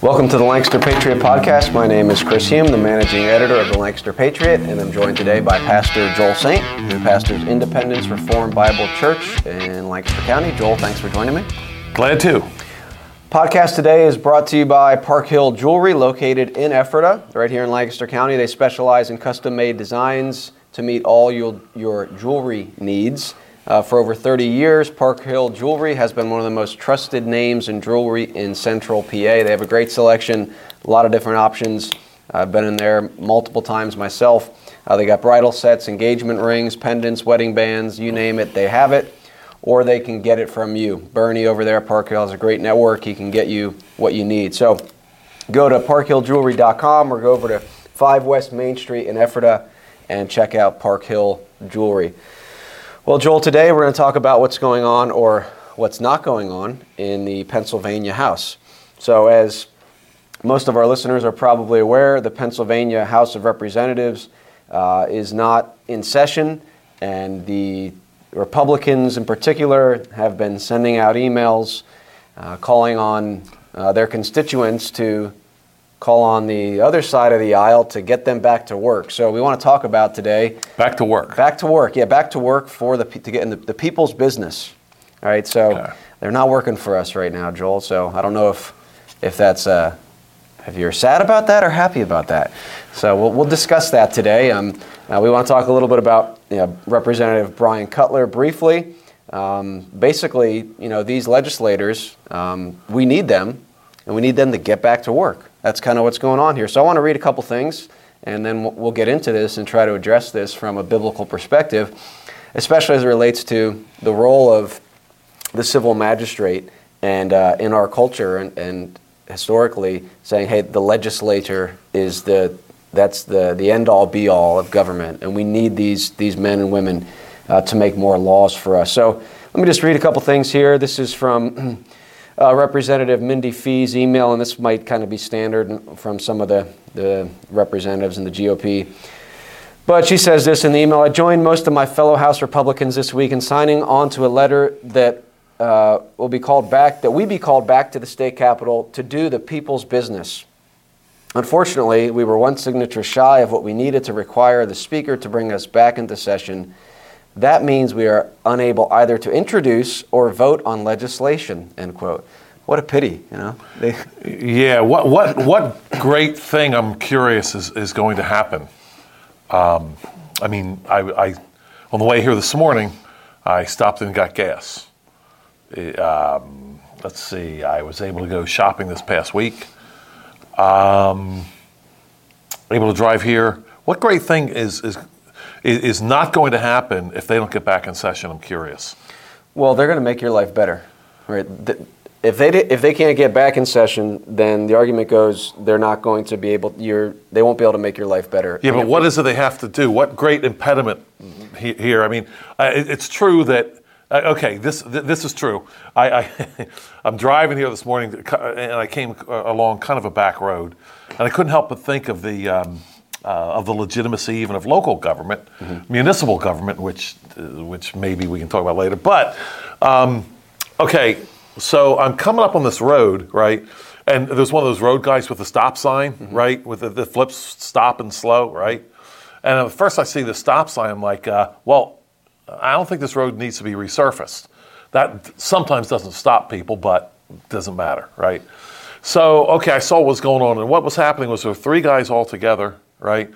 Welcome to the Lancaster Patriot Podcast. My name is Chris Hume, the managing editor of the Lancaster Patriot, and I'm joined today by Pastor Joel Saint, who pastors Independence Reformed Bible Church in Lancaster County. Joel, thanks for joining me. Glad to. Podcast today is brought to you by Park Hill Jewelry, located in Ephrata, right here in Lancaster County. They specialize in custom made designs to meet all your, your jewelry needs. Uh, for over 30 years, Park Hill Jewelry has been one of the most trusted names in jewelry in central PA. They have a great selection, a lot of different options. I've been in there multiple times myself. Uh, they got bridal sets, engagement rings, pendants, wedding bands, you name it, they have it. Or they can get it from you. Bernie over there at Park Hill has a great network. He can get you what you need. So go to parkhilljewelry.com or go over to 5 West Main Street in Ephrata and check out Park Hill Jewelry. Well, Joel, today we're going to talk about what's going on or what's not going on in the Pennsylvania House. So, as most of our listeners are probably aware, the Pennsylvania House of Representatives uh, is not in session, and the Republicans in particular have been sending out emails uh, calling on uh, their constituents to call on the other side of the aisle to get them back to work. So we want to talk about today. Back to work. Back to work. Yeah, back to work for the to get in the, the people's business. All right. So okay. they're not working for us right now, Joel. So I don't know if if that's uh, if you're sad about that or happy about that. So we'll, we'll discuss that today. Um, uh, we want to talk a little bit about you know, Representative Bryan Cutler briefly. Um, basically, you know, these legislators, um, we need them, and we need them to get back to work that's kind of what's going on here. So I want to read a couple things, and then we'll get into this and try to address this from a biblical perspective, especially as it relates to the role of the civil magistrate and uh, in our culture and, and historically saying, hey, the legislature is the that's the, the end all be all of government, and we need these these men and women uh, to make more laws for us. So let me just read a couple things here. This is from uh, Representative Mindy Fee's email, and this might kind of be standard from some of the, the representatives in the GOP. But she says this in the email I joined most of my fellow House Republicans this week in signing on to a letter that uh, will be called back, that we be called back to the state capitol to do the people's business. Unfortunately, we were one signature shy of what we needed to require the Speaker to bring us back into session that means we are unable either to introduce or vote on legislation, end quote. What a pity, you know? They... yeah, what, what, what great thing, I'm curious, is, is going to happen? Um, I mean, I, I, on the way here this morning, I stopped and got gas. Um, let's see, I was able to go shopping this past week. Um, able to drive here. What great thing is, is is not going to happen if they don't get back in session. I'm curious. Well, they're going to make your life better, right? If they if they can't get back in session, then the argument goes they're not going to be able. You're they won't be able to make your life better. Yeah, but what is it they have to do? What great impediment mm-hmm. here? I mean, it's true that. Uh, okay, this this is true. I, I am driving here this morning, and I came along kind of a back road, and I couldn't help but think of the. Um, uh, of the legitimacy even of local government, mm-hmm. municipal government, which uh, which maybe we can talk about later. But um, okay, so I'm coming up on this road, right? And there's one of those road guys with a stop sign, mm-hmm. right, with the, the, flips stop and slow, right? And at first I see the stop sign, I'm like, uh, well, I don't think this road needs to be resurfaced. That sometimes doesn't stop people, but doesn't matter, right? So, okay, I saw what was going on, and what was happening was there were three guys all together right?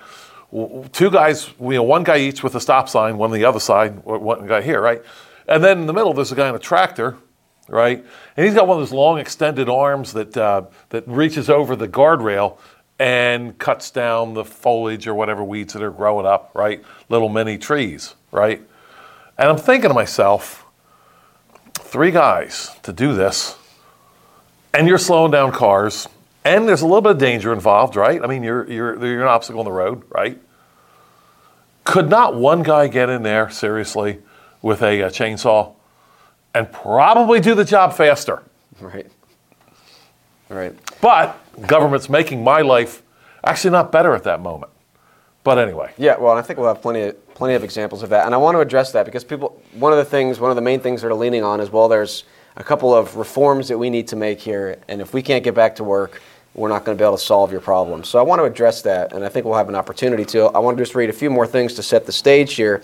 Two guys, you know, one guy each with a stop sign, one on the other side, one guy here, right? And then in the middle, there's a guy in a tractor, right? And he's got one of those long extended arms that uh, that reaches over the guardrail and cuts down the foliage or whatever weeds that are growing up, right? Little mini trees, right? And I'm thinking to myself, three guys to do this, and you're slowing down cars, and there's a little bit of danger involved, right? I mean, you're, you're, you're an obstacle on the road, right? Could not one guy get in there, seriously, with a, a chainsaw and probably do the job faster? Right. Right. But government's making my life actually not better at that moment. But anyway. Yeah, well, I think we'll have plenty of, plenty of examples of that. And I want to address that because people, one of the things, one of the main things that are leaning on is, well, there's a couple of reforms that we need to make here. And if we can't get back to work, we're not going to be able to solve your problems. So I want to address that, and I think we'll have an opportunity to. I want to just read a few more things to set the stage here.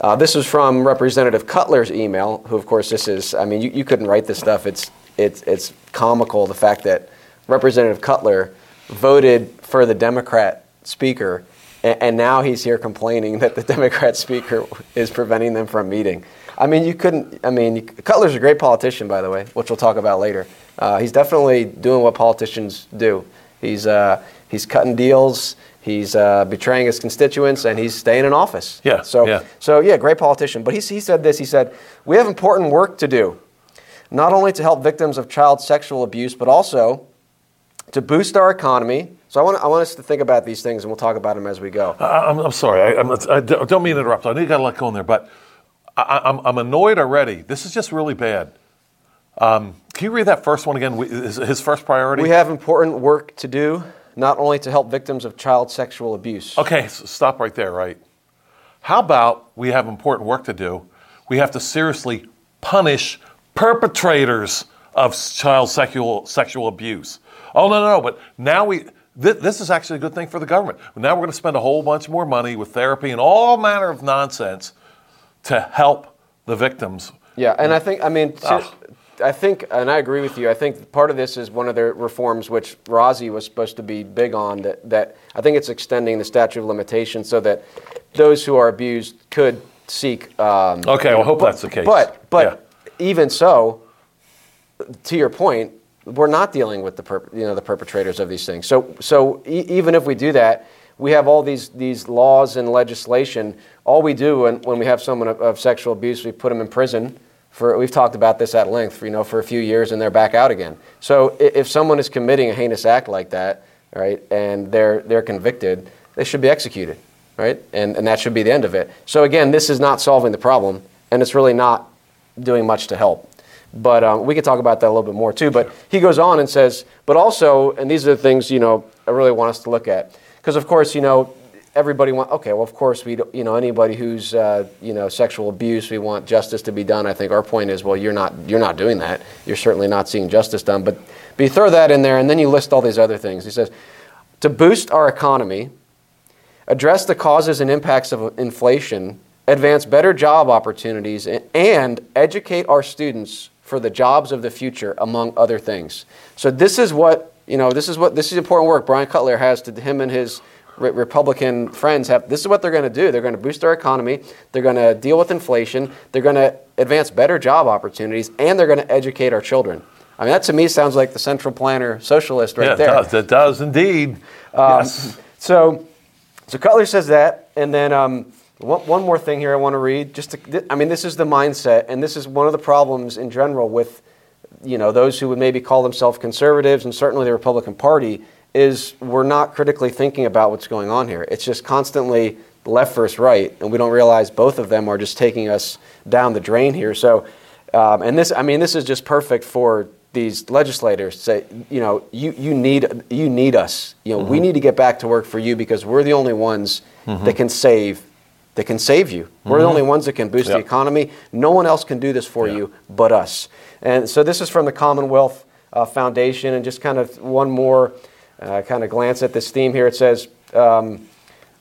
Uh, this is from Representative Cutler's email, who, of course, this is, I mean, you, you couldn't write this stuff. It's, it's, it's comical the fact that Representative Cutler voted for the Democrat speaker, and, and now he's here complaining that the Democrat speaker is preventing them from meeting. I mean, you couldn't, I mean, Cutler's a great politician, by the way, which we'll talk about later. Uh, he's definitely doing what politicians do. He's, uh, he's cutting deals. He's uh, betraying his constituents and he's staying in office. Yeah. So, yeah. so yeah, great politician. But he, he said this. He said, "We have important work to do, not only to help victims of child sexual abuse, but also to boost our economy." So I want, I want us to think about these things, and we'll talk about them as we go. I, I'm, I'm sorry. I, I'm, I don't mean to interrupt. I know you got a lot going there, but I, I'm, I'm annoyed already. This is just really bad. Um, can you read that first one again? His, his first priority. We have important work to do, not only to help victims of child sexual abuse. Okay, so stop right there, right? How about we have important work to do? We have to seriously punish perpetrators of child sexual, sexual abuse. Oh, no, no, no, but now we, th- this is actually a good thing for the government. Now we're going to spend a whole bunch more money with therapy and all manner of nonsense to help the victims. Yeah, and I think, I mean, I think, and I agree with you. I think part of this is one of the reforms which Rozzi was supposed to be big on. That, that I think it's extending the statute of limitations so that those who are abused could seek. Um, okay, well, I hope but, that's the case. But, but yeah. even so, to your point, we're not dealing with the per, you know the perpetrators of these things. So so e- even if we do that, we have all these these laws and legislation. All we do when, when we have someone of, of sexual abuse, we put them in prison for, we've talked about this at length, for, you know, for a few years and they're back out again. So if someone is committing a heinous act like that, right, and they're, they're convicted, they should be executed, right? And, and that should be the end of it. So again, this is not solving the problem, and it's really not doing much to help. But um, we could talk about that a little bit more too. But he goes on and says, but also, and these are the things, you know, I really want us to look at. Because, of course, you know, everybody want okay well of course we you know anybody who's uh, you know sexual abuse we want justice to be done. I think our point is well you're not you're not doing that. You're certainly not seeing justice done. But but you throw that in there and then you list all these other things. He says to boost our economy address the causes and impacts of inflation advance better job opportunities and educate our students for the jobs of the future among other things. So this is what you know this is what this is important work bryan cutler has to him and his Republican friends have this is what they're going to do. They're going to boost our economy, they're going to deal with inflation, they're going to advance better job opportunities, and they're going to educate our children. I mean, that to me sounds like the central planner socialist right yeah, there. Yeah, it does. It does indeed. Um, yes. So, so Cutler says that, and then um, one, one, more thing here I want to read. Just, to, I mean, this is the mindset, and this is one of the problems in general with, you know, those who would maybe call themselves conservatives, and certainly the Republican Party is we're not critically thinking about what's going on here. It's just constantly left versus right, and we don't realize both of them are just taking us down the drain here. So, um, and this, I mean, this is just perfect for these legislators to say, you know, you, you need you need us. You know, mm-hmm. we need to get back to work for you because we're the only ones mm-hmm. that can save that can save you. Mm-hmm. We're the mm-hmm. only ones that can boost yep. the economy. No one else can do this for you but us. And so this is from the Commonwealth uh, Foundation, and just kind of one more uh, kind of glance at this theme here. It says, um,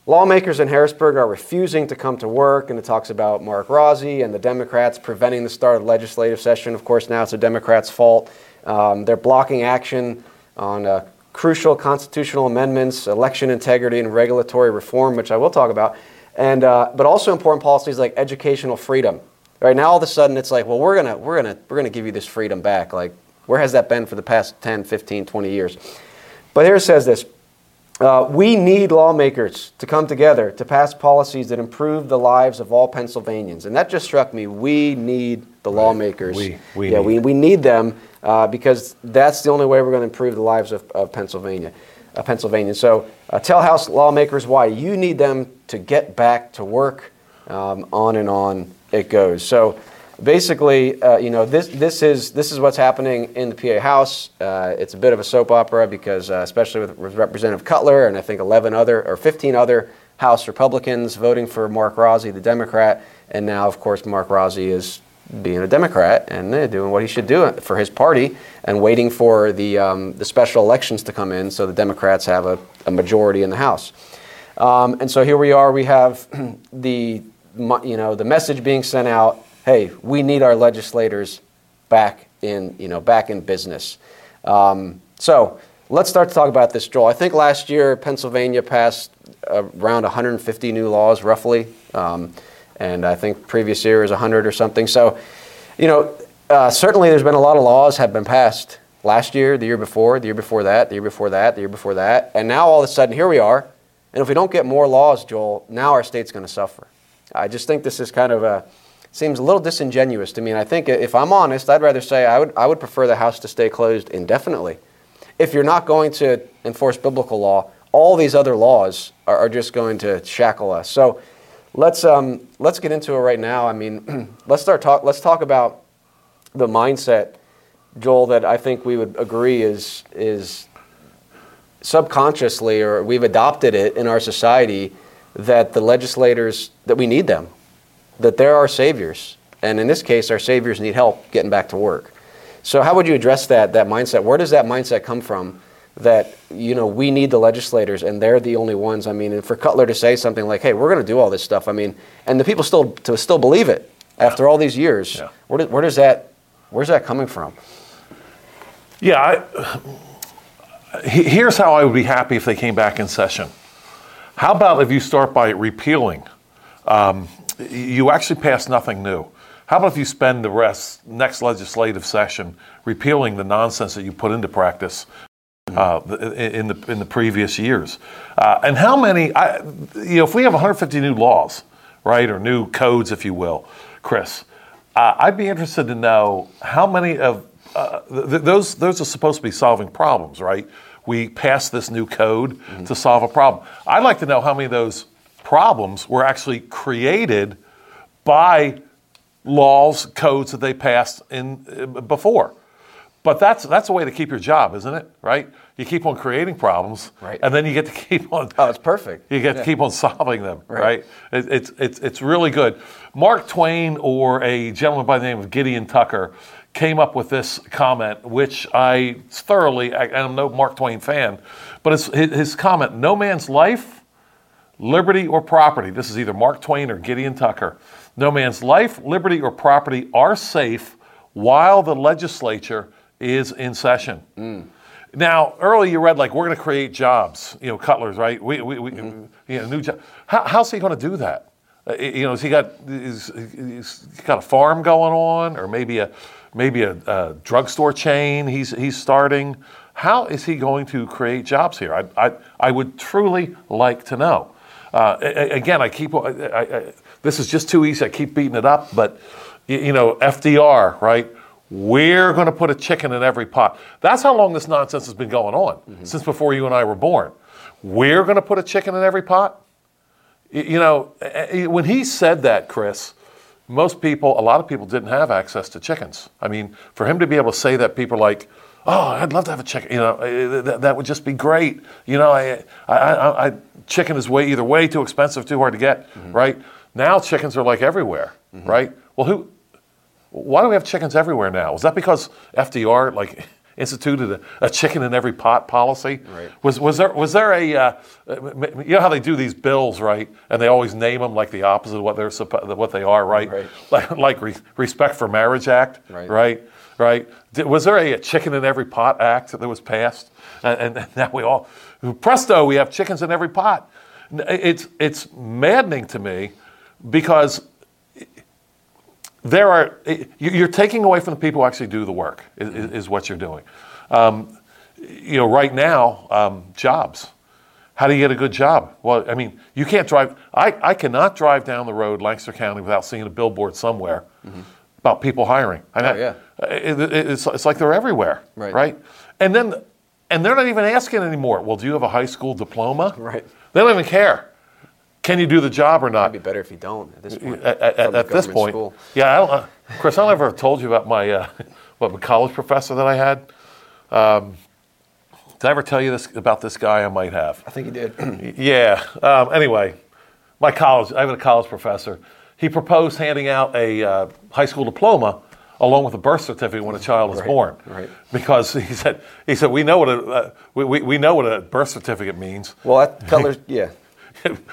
Lawmakers in Harrisburg are refusing to come to work, and it talks about Mark Rozzi and the Democrats preventing the start of the legislative session. Of course, now it's the Democrats' fault. Um, they're blocking action on uh, crucial constitutional amendments, election integrity, and regulatory reform, which I will talk about, and uh, but also important policies like educational freedom. Right now, all of a sudden, it's like, well, we're gonna we're gonna we're gonna give you this freedom back. Like, where has that been for the past 10, 15, 20 years? But here it says this uh, We need lawmakers to come together to pass policies that improve the lives of all Pennsylvanians. And that just struck me. We need the right. lawmakers. We, we yeah, need. We, we need them uh, because that's the only way we're going to improve the lives of, of Pennsylvania. Uh, Pennsylvania. So uh, tell House lawmakers why you need them to get back to work. Um, on and on it goes. So basically, uh, you know, this, this, is, this is what's happening in the PA House. Uh, it's a bit of a soap opera because, uh, especially with, Representative Cutler and I think 11 other or 15 other House Republicans voting for Mark Rozzi, the Democrat, and now, of course, Mark Rozzi is being a Democrat and doing what he should do for his party and waiting for the, um, the special elections to come in so the Democrats have a, a majority in the House. Um, and so here we are, we have the, you know, the message being sent out, hey, we need our legislators back in, you know, back in business. Um, so let's start to talk about this, Joel. I think last year Pennsylvania passed around 150 new laws, roughly. Um, and I think previous year is 100 or something. So, you know, uh, certainly there's been a lot of laws have been passed last year, the year before, the year before that, the year before that, the year before that, and now all of a sudden here we are. And if we don't get more laws, Joel, now our state's going to suffer. I just think this is kind of a seems a little disingenuous to me. And I think if I'm honest, I'd rather say I would I would prefer the House to stay closed indefinitely. If you're not going to enforce biblical law, all these other laws are, are just going to shackle us. So let's um, let's get into it right now. I mean, let's start talk. Let's talk about the mindset, Joel, that I think we would agree is is subconsciously, or we've adopted it in our society, that the legislators that we need them, that they're our saviors, and in this case, our saviors need help getting back to work. So, how would you address that that mindset? Where does that mindset come from? That you know we need the legislators and they're the only ones. I mean, and for Cutler to say something like, "Hey, we're going to do all this stuff," I mean, and the people still to still believe it after all these years. Yeah. Where, do, where does that Where's that coming from? Yeah, I, here's how I would be happy if they came back in session. How about if you start by repealing? Um, you actually pass nothing new. How about if you spend the rest next legislative session repealing the nonsense that you put into practice uh, in the in the previous years? Uh, and how many? I, you know, if we have 150 new laws, right, or new codes, if you will, Chris, uh, I'd be interested to know how many of uh, th- those those are supposed to be solving problems, right? We pass this new code mm-hmm. to solve a problem. I'd like to know how many of those problems were actually created by laws, codes that they passed in uh, before. But that's that's a way to keep your job, isn't it? Right? You keep on creating problems, right. and then you get to keep on. Oh, it's perfect. You get yeah. to keep on solving them, right? right? It, it's it's it's really good. Mark Twain or a gentleman by the name of Gideon Tucker came up with this comment, which I thoroughly. I, I'm no Mark Twain fan, but his, his comment: "No man's life, liberty, or property." This is either Mark Twain or Gideon Tucker. No man's life, liberty, or property are safe while the legislature is in session. Mm. Now, earlier you read like we're going to create jobs, you know, Cutler's right. We, we, we mm-hmm. you know, new job. How, how's he going to do that? Uh, you know, has he got he's, he's got a farm going on, or maybe a maybe a, a drugstore chain he's he's starting? How is he going to create jobs here? I I, I would truly like to know. Uh, again, I keep I, I, this is just too easy. I keep beating it up, but you know, FDR, right? We're going to put a chicken in every pot. That's how long this nonsense has been going on, mm-hmm. since before you and I were born. We're going to put a chicken in every pot. You know, when he said that, Chris, most people, a lot of people didn't have access to chickens. I mean, for him to be able to say that, people like, oh, I'd love to have a chicken. You know, that, that would just be great. You know, I, I, I, I, chicken is way either way too expensive, too hard to get, mm-hmm. right? Now chickens are like everywhere, mm-hmm. right? Well, who why do we have chickens everywhere now? Was that because FDR like instituted a, a chicken in every pot policy? Right. Was was there was there a uh, you know how they do these bills right, and they always name them like the opposite of what they're what they are, right? right. Like like Re- Respect for Marriage Act, right? Right. Right? Was there a, a, chicken in every pot act that was passed? And, and now we all presto, we have chickens in every pot. It's it's maddening to me because there are you're taking away from the people who actually do the work is, is what you're doing um, you know right now um, jobs how do you get a good job well i mean you can't drive i, I cannot drive down the road lancaster county without seeing a billboard somewhere mm-hmm. About people hiring I mean, oh, yeah. It, it, it's, it's like they're everywhere right. right and then and they're not even asking anymore well do you have a high school diploma right they don't even care can you do the job or not? It'd be better if you don't at this point. At, at, at this point, school. yeah. I don't, uh, Chris, I don't ever told you about my uh, what my college professor that I had. Um, did I ever tell you this about this guy? I might have. I think you did. yeah. Um, anyway, my college. I have a college professor. He proposed handing out a uh, high school diploma along with a birth certificate when a child is Right, born. right. Because he said, he said, we know what a, uh, we, we, we know what a birth certificate means, Well, that, Cutler's, yeah.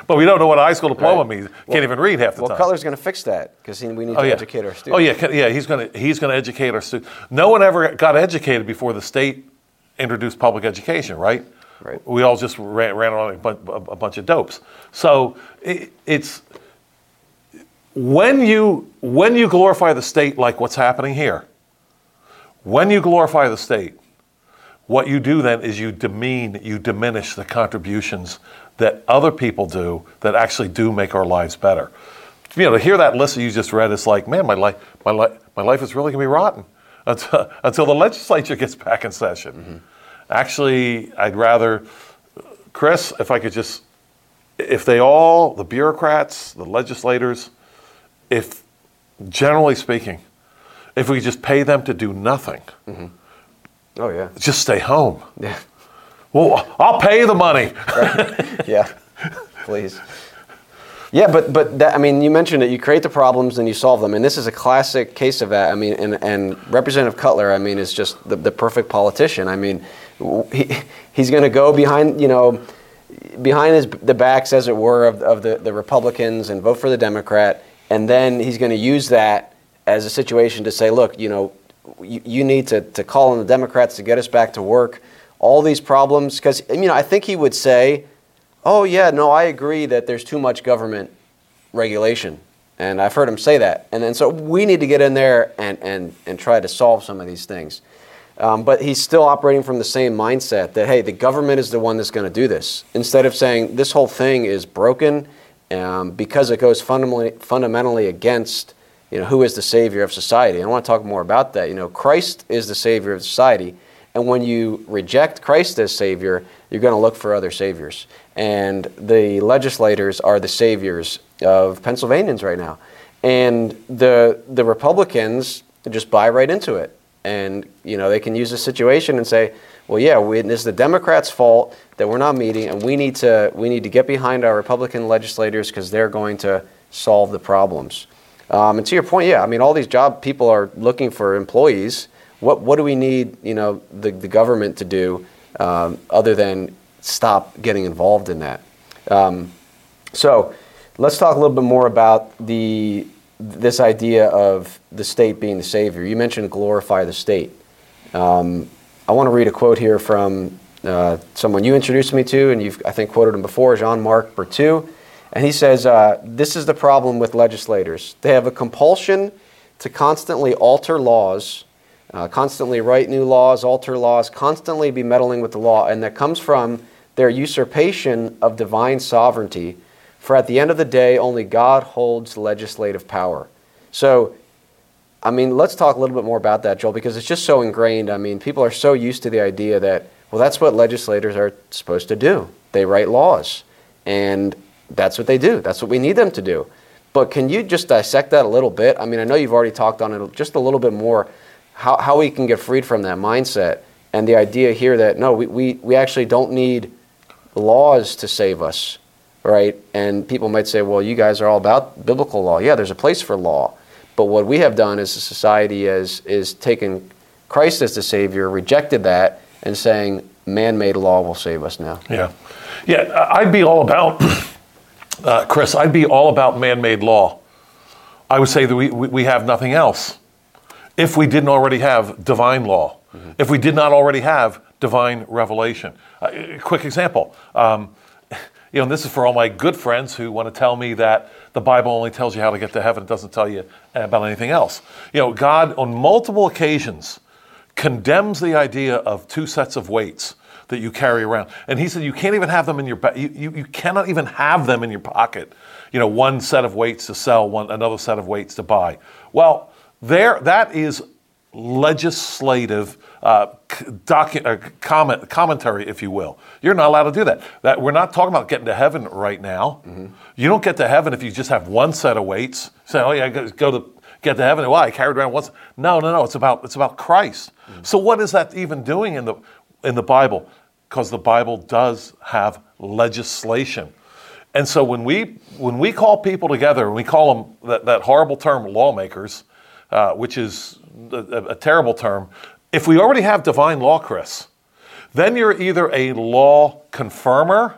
but we don't know what a high school diploma Right. means. Can't even read half the time. Well, time. Cutler's going to fix that because we need to Oh yeah. educate our students. Oh yeah, yeah. He's gonna he's gonna educate our students. No one ever got educated before the state introduced public education, right? Right. We all just ran, ran around like a, a bunch of dopes. So it, it's when you when you glorify the state like what's happening here. When you glorify the state, what you do then is you demean, you diminish the contributions that other people do that actually do make our lives better. You know, to hear that list that you just read, it's like, man, my life, my life, my life is really going to be rotten until, until the legislature gets back in session. Mm-hmm. Actually, I'd rather, Chris, if I could just, if they all, the bureaucrats, the legislators, if generally speaking, if we just pay them to do nothing, mm-hmm. Oh, yeah. just stay home. Yeah. Well, I'll pay the money. yeah, please. Yeah, but but that, I mean, you mentioned it. You create the problems and you solve them, and this is a classic case of that. I mean, and, and Representative Cutler, I mean, is just the, the perfect politician. I mean, he, he's going to go behind, you know, behind his the backs, as it were, of, of the, the Republicans and vote for the Democrat, and then he's going to use that as a situation to say, look, you know, you, you need to, to call on the Democrats to get us back to work. All these problems, because you know, I think he would say, "Oh yeah, no, I agree that there's too much government regulation," and I've heard him say that. And then so we need to get in there and and and try to solve some of these things. Um, but he's still operating from the same mindset that hey, the government is the one that's going to do this. Instead of saying this whole thing is broken um, because it goes fundamentally fundamentally against you know who is the savior of society. And I want to talk more about that. You know, Christ is the savior of society, and when you reject Christ as savior, you're going to look for other saviors. And the legislators are the saviors of Pennsylvanians right now, and the the Republicans just buy right into it and you know they can use the situation and say, well, yeah, we, is the Democrats' fault that we're not meeting, and we need to we need to get behind our Republican legislators because they're going to solve the problems. Um, and to your point, yeah, I mean, all these job people are looking for employees. What what do we need, you know, the the government to do um, other than stop getting involved in that? Um, so let's talk a little bit more about the this idea of the state being the savior. You mentioned glorify the state. Um, I want to read a quote here from uh, someone you introduced me to, and you've I think quoted him before, Jean-Marc Berthoud, and he says uh, this is the problem with legislators. They have a compulsion to constantly alter laws. Uh, constantly write new laws, alter laws, constantly be meddling with the law, and that comes from their usurpation of divine sovereignty for at the end of the day, only God holds legislative power. So, I mean, let's talk a little bit more about that, Joel, because it's just so ingrained. I mean, people are so used to the idea that, well, that's what legislators are supposed to do. They write laws, and that's what they do. That's what we need them to do. But can you just dissect that a little bit? I mean, I know you've already talked on it just a little bit more, how, how we can get freed from that mindset and the idea here that, no, we, we, we actually don't need laws to save us right? And people might say, well, you guys are all about biblical law. Yeah, there's a place for law. But what we have done as a society is, is taken Christ as the Savior, rejected that, and saying man made law will save us now. Yeah. Yeah, I'd be all about, uh, Chris, I'd be all about man made law. I would say that we, we have nothing else if we didn't already have divine law, if we did not already have divine revelation. Uh, a quick example. Um, you know, and this is for all my good friends who want to tell me that the Bible only tells you how to get to heaven, it doesn't tell you about anything else. You know, God, on multiple occasions, condemns the idea of two sets of weights that you carry around. And he said you can't even have them in your ba- you, you, you cannot even have them in your pocket. You know, one set of weights to sell, one another set of weights to buy. Well, there that is legislative uh, docu- uh, comment, commentary, if you will. You're not allowed to do that. That we're not talking about getting to heaven right now. You don't get to heaven if you just have one set of weights. Say, oh yeah, go, go to get to heaven. Why? I carried around once. No, no, no. It's about it's about Christ. So what is that even doing in the in the Bible? Because the Bible does have legislation. And so when we when we call people together, and we call them that, that horrible term lawmakers, uh, which is a, a terrible term, if we already have divine law, Chris, then you're either a law confirmer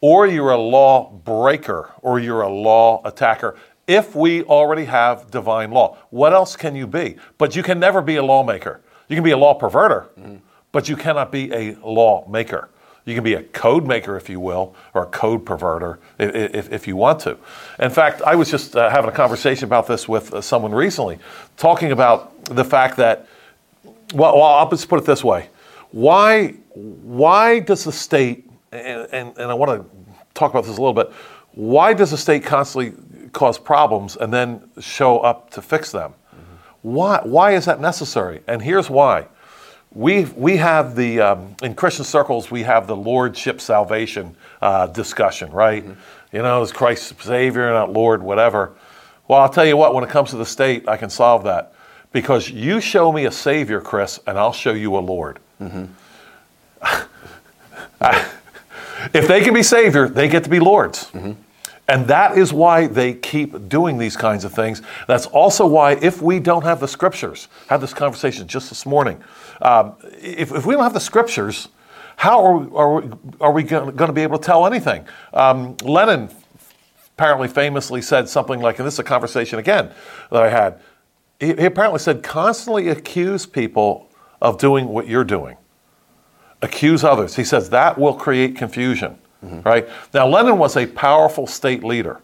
or you're a law breaker or you're a law attacker. If we already have divine law, what else can you be? But you can never be a lawmaker. You can be a law perverter, mm-hmm. but you cannot be a lawmaker. You can be a code maker, if you will, or a code perverter if, if, if you want to. In fact, I was just uh, having a conversation about this with uh, someone recently, talking about the fact that, well, well, I'll just put it this way. Why, why does the state, and, and, and I want to talk about this a little bit, why does the state constantly cause problems and then show up to fix them? Mm-hmm. Why, why is that necessary? And here's why we we have the um, in Christian circles we have the lordship salvation uh, discussion, right? Mm-hmm. You know, is Christ Savior, not Lord, whatever. Well, I'll tell you what. When it comes to the state, I can solve that because you show me a Savior, Chris, and I'll show you a Lord. Mm-hmm. if they can be Savior, they get to be Lords. Mm-hmm. And that is why they keep doing these kinds of things. That's also why, if we don't have the scriptures, had this conversation just this morning. Um, if, if we don't have the scriptures, how are we, are we, are we going to be able to tell anything? Um, Lenin apparently famously said something like, and this is a conversation again that I had. He, he apparently said, constantly accuse people of doing what you're doing, accuse others. He says that will create confusion. Mm-hmm. Right? Now, Lenin was a powerful state leader.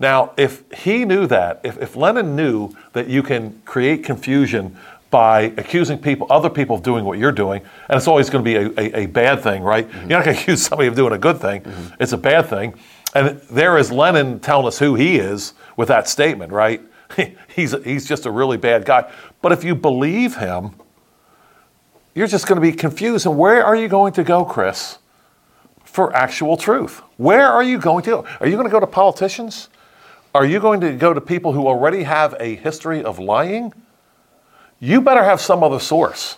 Now, if he knew that, if, if Lenin knew that you can create confusion by accusing people, other people of doing what you're doing, and it's always going to be a, a, a bad thing, right? Mm-hmm. You're not going to accuse somebody of doing a good thing. Mm-hmm. It's a bad thing. And there is Lenin telling us who he is with that statement, right? he's, he's just a really bad guy. But if you believe him, you're just going to be confused. And where are you going to go, Chris? For actual truth. Where are you going to? Are you going to go to politicians? Are you going to go to people who already have a history of lying? You better have some other source.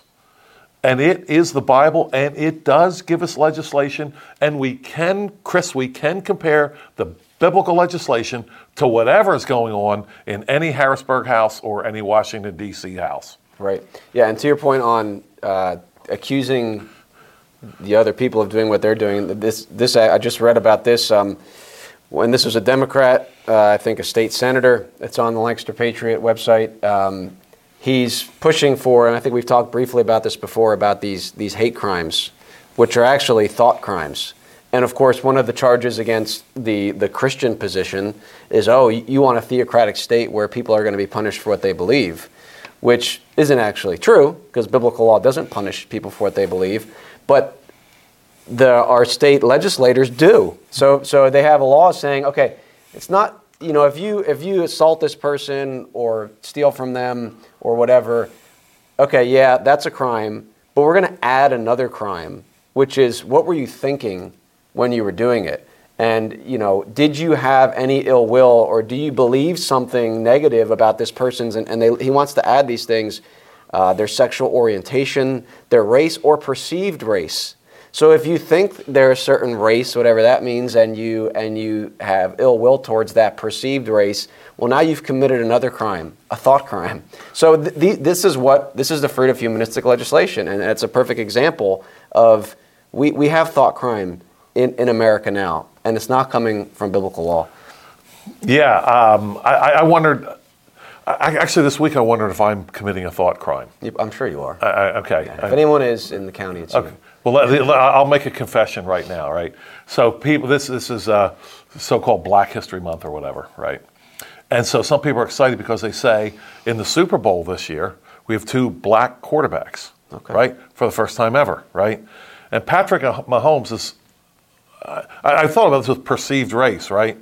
And it is the Bible, and it does give us legislation. And we can, Chris, we can compare the biblical legislation to whatever is going on in any Harrisburg house or any Washington, D.C. house. Right. Yeah. And to your point on uh, accusing the other people of doing what they're doing. This, this I just read about this. Um, when this was a Democrat, uh, I think a state senator. It's on the Lancaster Patriot website. Um, he's pushing for, and I think we've talked briefly about this before about these these hate crimes, which are actually thought crimes. And of course, one of the charges against the, the Christian position is oh, you want a theocratic state where people are going to be punished for what they believe, which isn't actually true because biblical law doesn't punish people for what they believe. But the, our state legislators do. So, so they have a law saying, okay, it's not, you know, if you, if you assault this person or steal from them or whatever, okay, yeah, that's a crime, but we're going to add another crime, which is what were you thinking when you were doing it? And, you know, did you have any ill will or do you believe something negative about this person's? And, and they, he wants to add these things uh, their sexual orientation, their race, or perceived race. So if you think they're a certain race, whatever that means, and you and you have ill will towards that perceived race, well, now you've committed another crime, a thought crime. So th- th- this is what this is the fruit of humanistic legislation, and it's a perfect example of we, we have thought crime in, in America now, and it's not coming from biblical law. Yeah, um, I, I wondered I, actually, this week I wondered if I'm committing a thought crime. I'm sure you are. okay. Yeah, if anyone is in the county, it's okay. you. Well, let, I'll make a confession right now, right? So, people, this this is uh, so-called Black History Month or whatever, right? And so, some people are excited because they say in the Super Bowl this year we have two black quarterbacks, okay. right, for the first time ever, right? And Patrick Mahomes is. I, I thought about this with perceived race, right?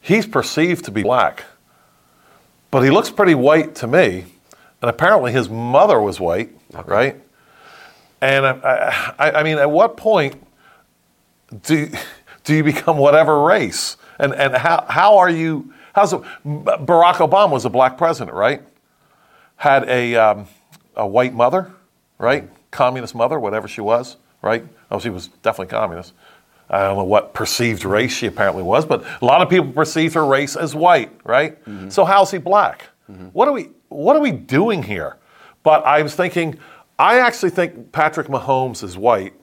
He's perceived to be black but he looks pretty white to me. And apparently his mother was white, okay. right? And I, I, I, mean, at what point do, do you become whatever race? And, and how, how are you? How's it, Barack Obama was a black president, right? Had a, um, a white mother, right? Communist mother, whatever she was, right? Oh, she was definitely communist. I don't know what perceived race she apparently was, but a lot of people perceived her race as white, right? Mm-hmm. So how's he black? Mm-hmm. What are we what are we doing here? But I was thinking, I actually think Patrick Mahomes is white.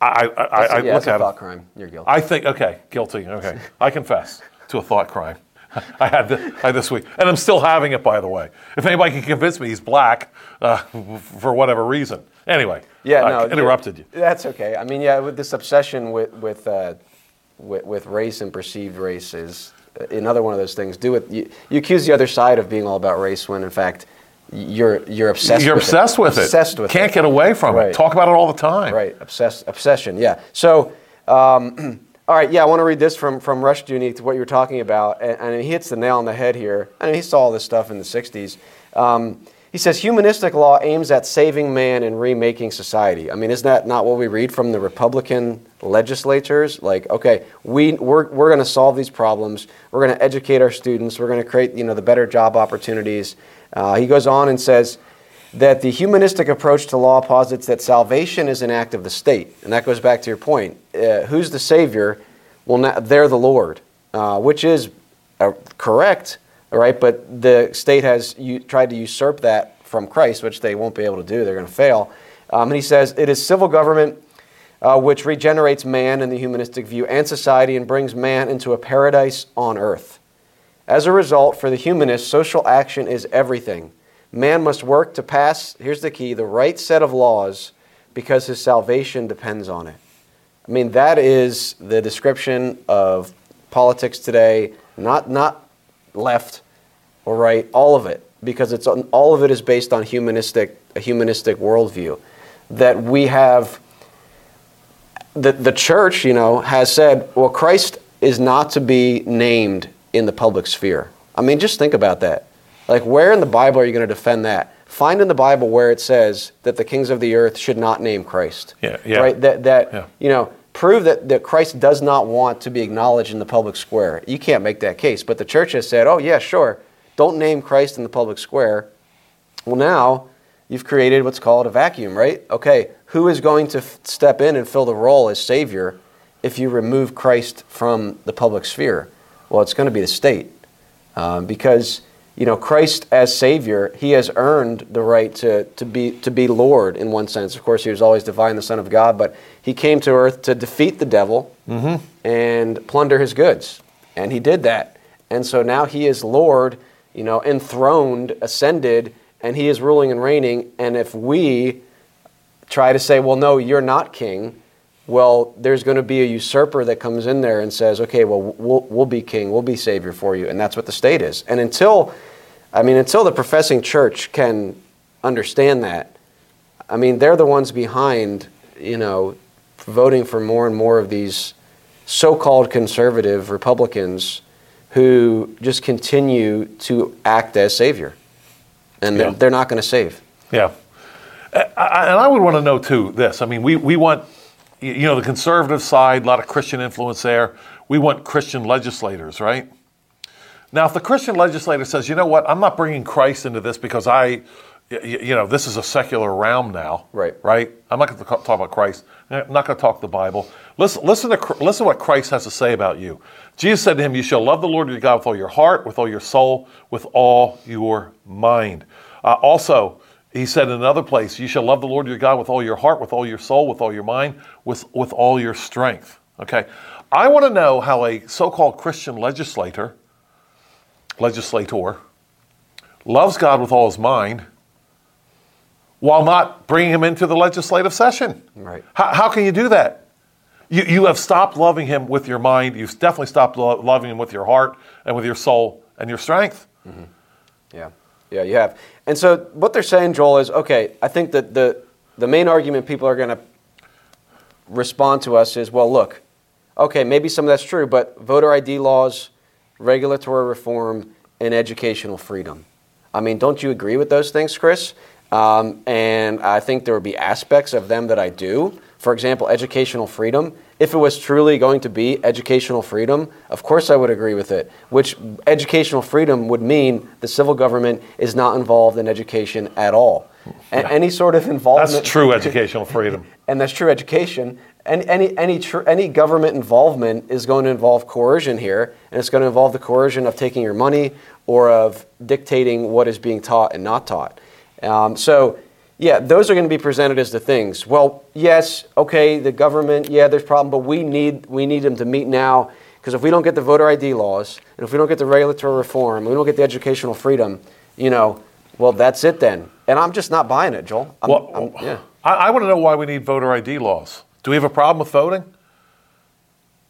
I, I, I, I yeah, look at thought him. crime. You're guilty. I think okay, guilty. Okay, I confess to a thought crime. I had, this, I had this week, and I'm still having it. By the way, if anybody can convince me he's black uh, for whatever reason. Anyway, yeah, I no, interrupted you. That's okay. I mean, yeah, with this obsession with with, uh, with, with race and perceived race is uh, another one of those things. Do it. You, you accuse the other side of being all about race when, in fact, you're you're obsessed. You're with obsessed it. with it. Obsessed with Can't it. get away from right. it. Talk about it all the time. Right. Obsess, obsession. Yeah. So. Um, all right, yeah, I want to read this from, from Rush Rushdoony to what you were talking about, and, and, he hits the nail on the head here. I mean, he saw all this stuff in the 60s. Um, he says humanistic law aims at saving man and remaking society. I mean, isn't that not what we read from the Republican legislatures? Like, okay, we, we're, we're going to solve these problems. We're going to educate our students. We're going to create, you know, the better job opportunities. Uh, he goes on and says, that the humanistic approach to law posits that salvation is an act of the state. And that goes back to your point. Uh, who's the Savior? Well, not, they're the Lord, uh, which is uh, correct, right? But the state has u- tried to usurp that from Christ, which they won't be able to do. They're going to fail. Um, and he says it is civil government uh, which regenerates man in the humanistic view and society and brings man into a paradise on earth. As a result, for the humanist, social action is everything. Man must work to pass, here's the key, the right set of laws because his salvation depends on it. I mean, that is the description of politics today, not, not left or right, all of it, because it's all of it is based on humanistic, a humanistic worldview. That we have, the, the church, you know, has said, well, Christ is not to be named in the public sphere. I mean, just think about that. Like, where in the Bible are you going to defend that? Find in the Bible where it says that the kings of the earth should not name Christ. Yeah, yeah. Right? That, that yeah. you know, prove that, that Christ does not want to be acknowledged in the public square. You can't make that case. But the church has said, oh, yeah, sure, don't name Christ in the public square. Well, now you've created what's called a vacuum, right? Okay, who is going to f- step in and fill the role as Savior if you remove Christ from the public sphere? Well, it's going to be the state. Um, because you know, Christ as Savior, he has earned the right to, to, be, to be Lord in one sense. Of course, he was always divine, the Son of God, but he came to earth to defeat the devil mm-hmm. and plunder his goods. And he did that. And so now he is Lord, you know, enthroned, ascended, and he is ruling and reigning. And if we try to say, well, no, you're not king, well, there's going to be a usurper that comes in there and says, okay, well, we'll, we'll be king, we'll be savior for you. And that's what the state is. And until, I mean, until the professing church can understand that, I mean, they're the ones behind, you know, voting for more and more of these so called conservative Republicans who just continue to act as savior. And yeah. they're, they're not going to save. Yeah. And I would want to know, too, this. I mean, we, we want you know, the conservative side, a lot of Christian influence there. We want Christian legislators, right? Now, if the Christian legislator says, you know what, I'm not bringing Christ into this because I, you know, this is a secular realm now, right? Right. I'm not going to talk about Christ. I'm not going to talk the Bible. Listen, listen to listen to what Christ has to say about you. Jesus said to him, "You shall love the Lord your God with all your heart, with all your soul, with all your mind." Uh, also, he said in another place, You shall love the Lord your God with all your heart, with all your soul, with all your mind, with, with all your strength. Okay? I want to know how a so called Christian legislator, legislator, loves God with all his mind while not bringing him into the legislative session. Right. How, how can you do that? You, you have stopped loving him with your mind. You've definitely stopped lo- loving him with your heart and with your soul and your strength. Mm-hmm. Yeah. Yeah, you have. And so what they're saying, Joel, is okay, I think that the, the main argument people are going to respond to us is well, look, okay, maybe some of that's true, but voter ID laws, regulatory reform, and educational freedom. I mean, don't you agree with those things, Chris? Um, and I think there would be aspects of them that I do. For example, educational freedom if it was truly going to be educational freedom, of course I would agree with it. Which educational freedom would mean the civil government is not involved in education at all. A- any sort of involvement. That's true educational freedom. and that's true education. Any any any, tr- any government involvement is going to involve coercion here, and it's going to involve the coercion of taking your money or of dictating what is being taught and not taught. Um, so, yeah, those are going to be presented as the things. Well, yes, okay, the government, yeah, there's a problem, but we need we need them to meet now because if we don't get the voter ID laws and if we don't get the regulatory reform, we don't get the educational freedom, you know, well, that's it then. And I'm just not buying it, Joel. I'm, Well, I'm- yeah. I, I want to know why we need voter ID laws. Do we have a problem with voting?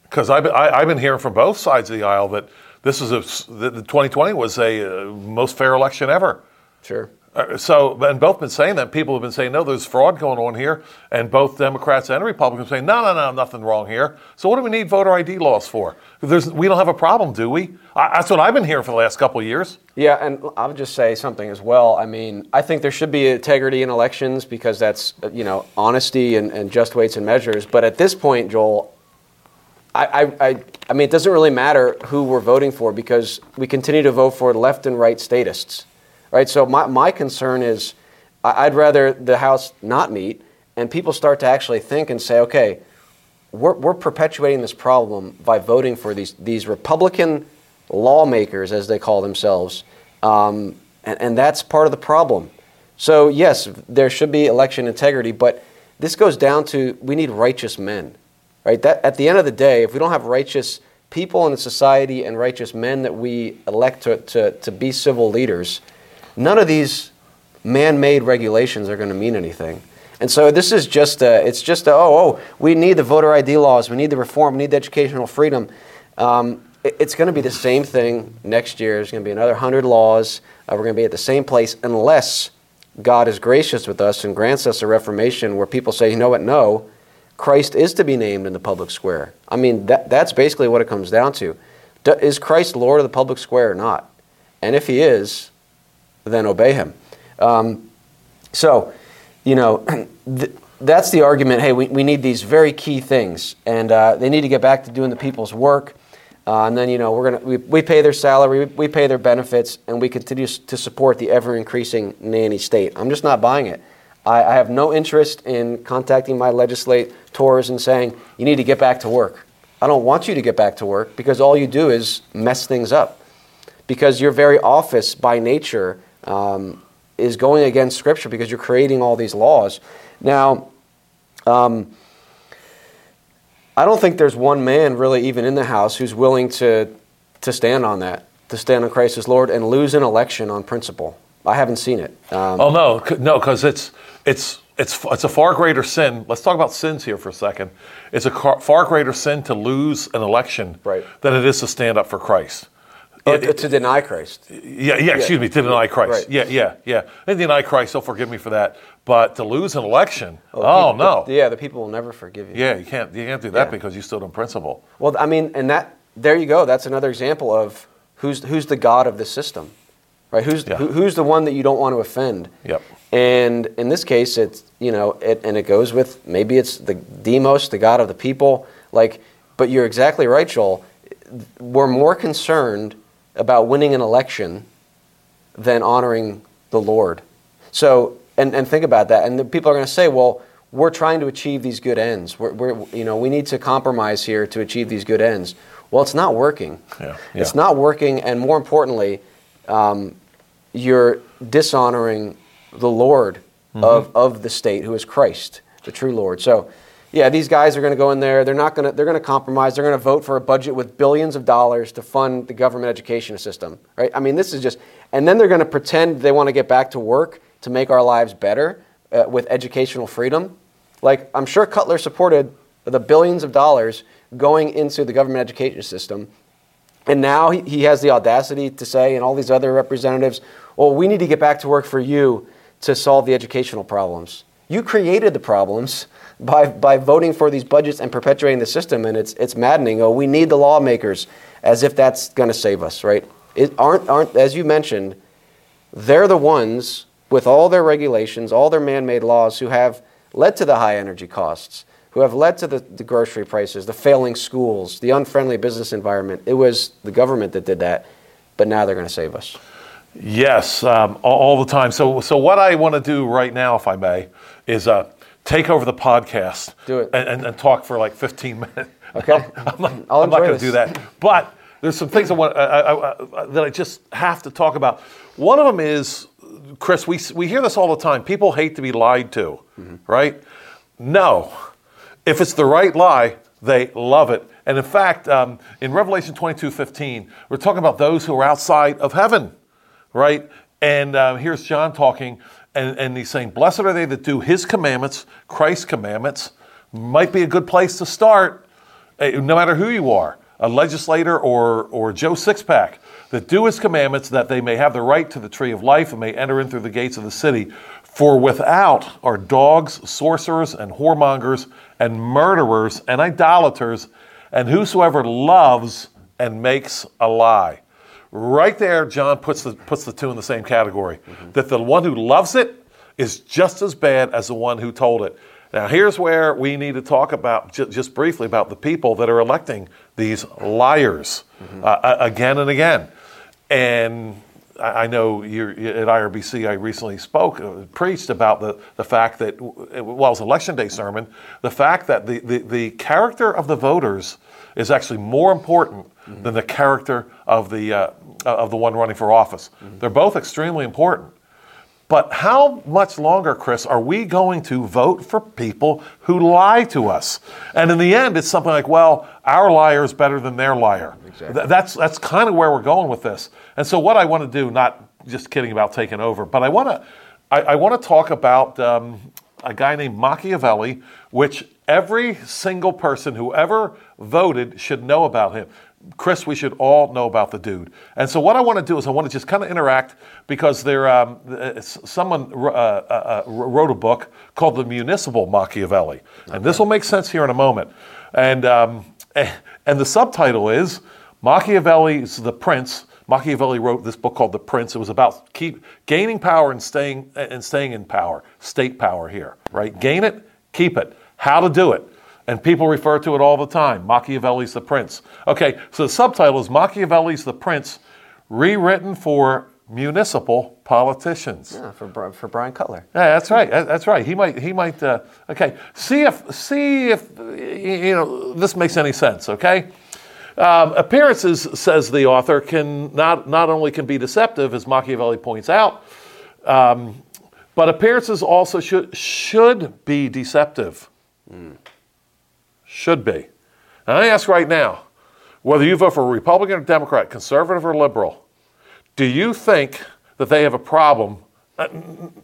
Because I've, been- I, I've been hearing from both sides of the aisle that this is a the, the 2020 was a uh, most fair election ever. Sure. Uh, so, and both been saying that. People have been saying, no, there's fraud going on here. And both Democrats and Republicans saying, no, no, no, nothing wrong here. So, what do we need voter ID laws for? There's, we don't have a problem, do we? I, that's what I've been hearing for the last couple of years. Yeah, and I would just say something as well. I mean, I think there should be integrity in elections because that's, you know, honesty and, and just weights and measures. But at this point, Joel, I, I, I mean, it doesn't really matter who we're voting for because we continue to vote for left and right statists, right? So my, my concern is I'd rather the House not meet and people start to actually think and say, okay, we're, we're perpetuating this problem by voting for these, these Republican lawmakers, as they call themselves, um, and, and that's part of the problem. So, yes, there should be election integrity, but this goes down to we need righteous men, right? That, at the end of the day, if we don't have righteous people in the society and righteous men that we elect to, to, to be civil leaders, none of these man-made regulations are going to mean anything. And so this is just a, it's just a, oh, oh, we need the voter ID laws, we need the reform, we need the educational freedom. Um, it- it's going to be the same thing next year. There's going to be another 100 laws. Uh, we're going to be at the same place unless God is gracious with us and grants us a reformation where people say, you know what, no, Christ is to be named in the public square. I mean, that, that's basically what it comes down to. D- is Christ Lord of the public square or not? And if he is, then obey him. Um, so, you know, th- that's the argument. Hey, we, we need these very key things, and uh, they need to get back to doing the people's work. Uh, and then, you know, we're gonna we, we pay their salary, we, we pay their benefits, and we continue to support the ever increasing nanny state. I'm just not buying it. I, I have no interest in contacting my legislators and saying you need to get back to work. I don't want you to get back to work because all you do is mess things up because your very office by nature um, is going against Scripture because you're creating all these laws. Now, um, I don't think there's one man really even in the House who's willing to, to stand on that, to stand on Christ as Lord and lose an election on principle. I haven't seen it. Um, Oh no, no, because it's it's it's it's a far greater sin. Let's talk about sins here for a second. It's a car, far greater sin to lose an election Right. than it is to stand up for Christ. Or It- to deny Christ. yeah, yeah, excuse me, to deny Christ. Right. Yeah, yeah, yeah. And deny Christ, so forgive me for that. But to lose an election, oh, people- no. Yeah, the people will never forgive you. Yeah, you can't you can't do that Yeah. because you stood on principle. Well, I mean, and that there you go. That's another example of who's who's the god of the system, right? Who's Yeah. who, who's the one that you don't want to offend? Yep. And in this case, it's you know, it, and it goes with maybe it's the demos, the god of the people. Like, but you're exactly right, Joel. We're more concerned about winning an election than honoring the Lord. So, and, and think about that. And the people are going to say, well, we're trying to achieve these good ends. We're, we're, you know, we need to compromise here to achieve these good ends. Well, it's not working. Yeah, It's not working, and more importantly, um, you're dishonoring the Lord Mm-hmm. of, of the state, who is Christ, the true Lord. So, yeah, these guys are going to go in there. They're not going to. They're going to compromise. They're going to vote for a budget with billions of dollars to fund the government education system, right? I mean, this is just. And then they're going to pretend they want to get back to work to make our lives better uh, with educational freedom. Like I'm sure Cutler supported the billions of dollars going into the government education system and now he, he has the audacity to say, and all these other representatives, well, we need to get back to work for you to solve the educational problems. You created the problems by, by voting for these budgets and perpetuating the system, and it's, it's maddening. Oh, we need the lawmakers, as if that's going to save us, right? It aren't, aren't, as you mentioned, they're the ones with all their regulations, all their man made laws, who have led to the high energy costs, who have led to the, the grocery prices, the failing schools, the unfriendly business environment. It was the government that did that, but now they're going to save us. Yes, um, all, all the time. So, so what I want to do right now, if I may, is uh, take over the podcast. Do it. And, and, and talk for like 15 minutes. Okay. I'm not, I'll I'm not going to do that. But there's some things I want, I, I, I, that I just have to talk about. One of them is, Chris, we, we hear this all the time. People hate to be lied to, Mm-hmm. right? No. If it's the right lie, they love it. And in fact, um, in Revelation 22 15, we're talking about those who are outside of heaven, right? And um, here's John talking, and, and he's saying, Blessed are they that do his commandments, Christ's commandments. Might be a good place to start, eh, no matter who you are, a legislator or, or Joe Sixpack, that do his commandments that they may have the right to the tree of life and may enter in through the gates of the city. For without are dogs, sorcerers, and whoremongers, and murderers, and idolaters, and whosoever loves and makes a lie. Right there, John puts the, puts the two in the same category. That the one who loves it is just as bad as the one who told it. Now, here's where we need to talk about, ju- just briefly, about the people that are electing these liars uh, again and again. And I know you're, at IRBC, I recently spoke, uh, preached about the, the fact that, well, it was election day sermon, the fact that the, the, the character of the voters is actually more important than the character of the, uh, of the one running for office. They're both extremely important. But how much longer, Chris, are we going to vote for people who lie to us? And in the end, it's something like, well, our liar is better than their liar. Th- that's that's kind of where we're going with this. And so, what I want to do, not just kidding about taking over, but I want to, I, I want to talk about um, a guy named Machiavelli, which every single person who ever voted should know about him. Chris, we should all know about the dude. And so, what I want to do is I want to just kind of interact because there, um, uh, someone uh, uh, uh, wrote a book called The Municipal Machiavelli. And this will make sense here in a moment. And, um, and the subtitle is Machiavelli's The Prince. Machiavelli wrote this book called The Prince. It was about keep gaining power and staying and staying in power, state power here, right? Gain it, keep it. How to do it. And people refer to it all the time. Machiavelli's The Prince. Okay, so the subtitle is Machiavelli's The Prince, rewritten for municipal politicians. Yeah, for, for Bryan Cutler. Yeah, that's right. That's right. He might. He might. Uh, okay. See if. See if. You know. This makes any sense. Okay. Um, appearances, says the author, can not not only can be deceptive, as Machiavelli points out, um, but appearances also should should be deceptive. Should be. And I ask right now, whether you vote for a Republican or Democrat, conservative or liberal, do you think that they have a problem? uh,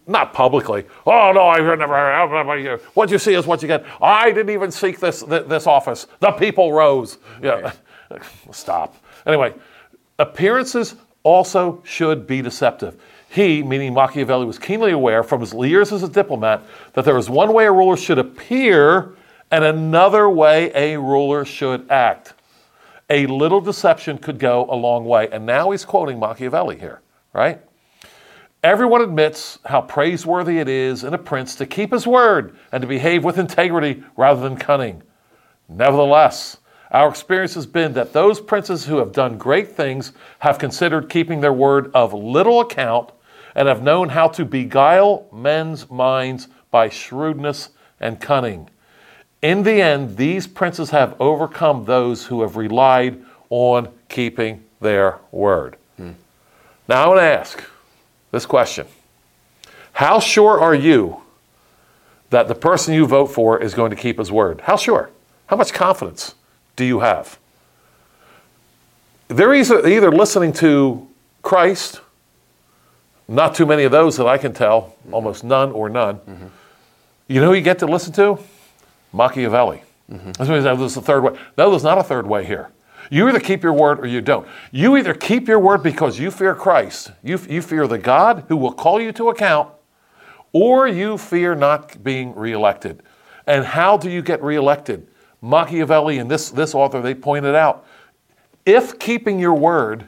Not publicly. Oh no, I've never heard. What you see is what you get. I didn't even seek this this office. The people rose. Yeah, stop. Anyway, appearances also should be deceptive. He, meaning Machiavelli, was keenly aware from his years as a diplomat that there is one way a ruler should appear and another way a ruler should act. A little deception could go a long way. And now he's quoting Machiavelli here, right? Everyone admits how praiseworthy it is in a prince to keep his word and to behave with integrity rather than cunning. Nevertheless, our experience has been that those princes who have done great things have considered keeping their word of little account and have known how to beguile men's minds by shrewdness and cunning. In the end, these princes have overcome those who have relied on keeping their word. Now, I want to ask this question How sure are you that the person you vote for is going to keep his word? How sure? How much confidence do you have? They're either, either listening to Christ, not too many of those that I can tell, almost none or none. Mm-hmm. You know who you get to listen to? Machiavelli. Mm-hmm. That's why he said there's a third way. No, there's not a third way here. You either keep your word or you don't. You either keep your word because you fear Christ, you, you fear the God who will call you to account, or you fear not being reelected. And how do you get reelected? Machiavelli and this, this author, they pointed out if keeping your word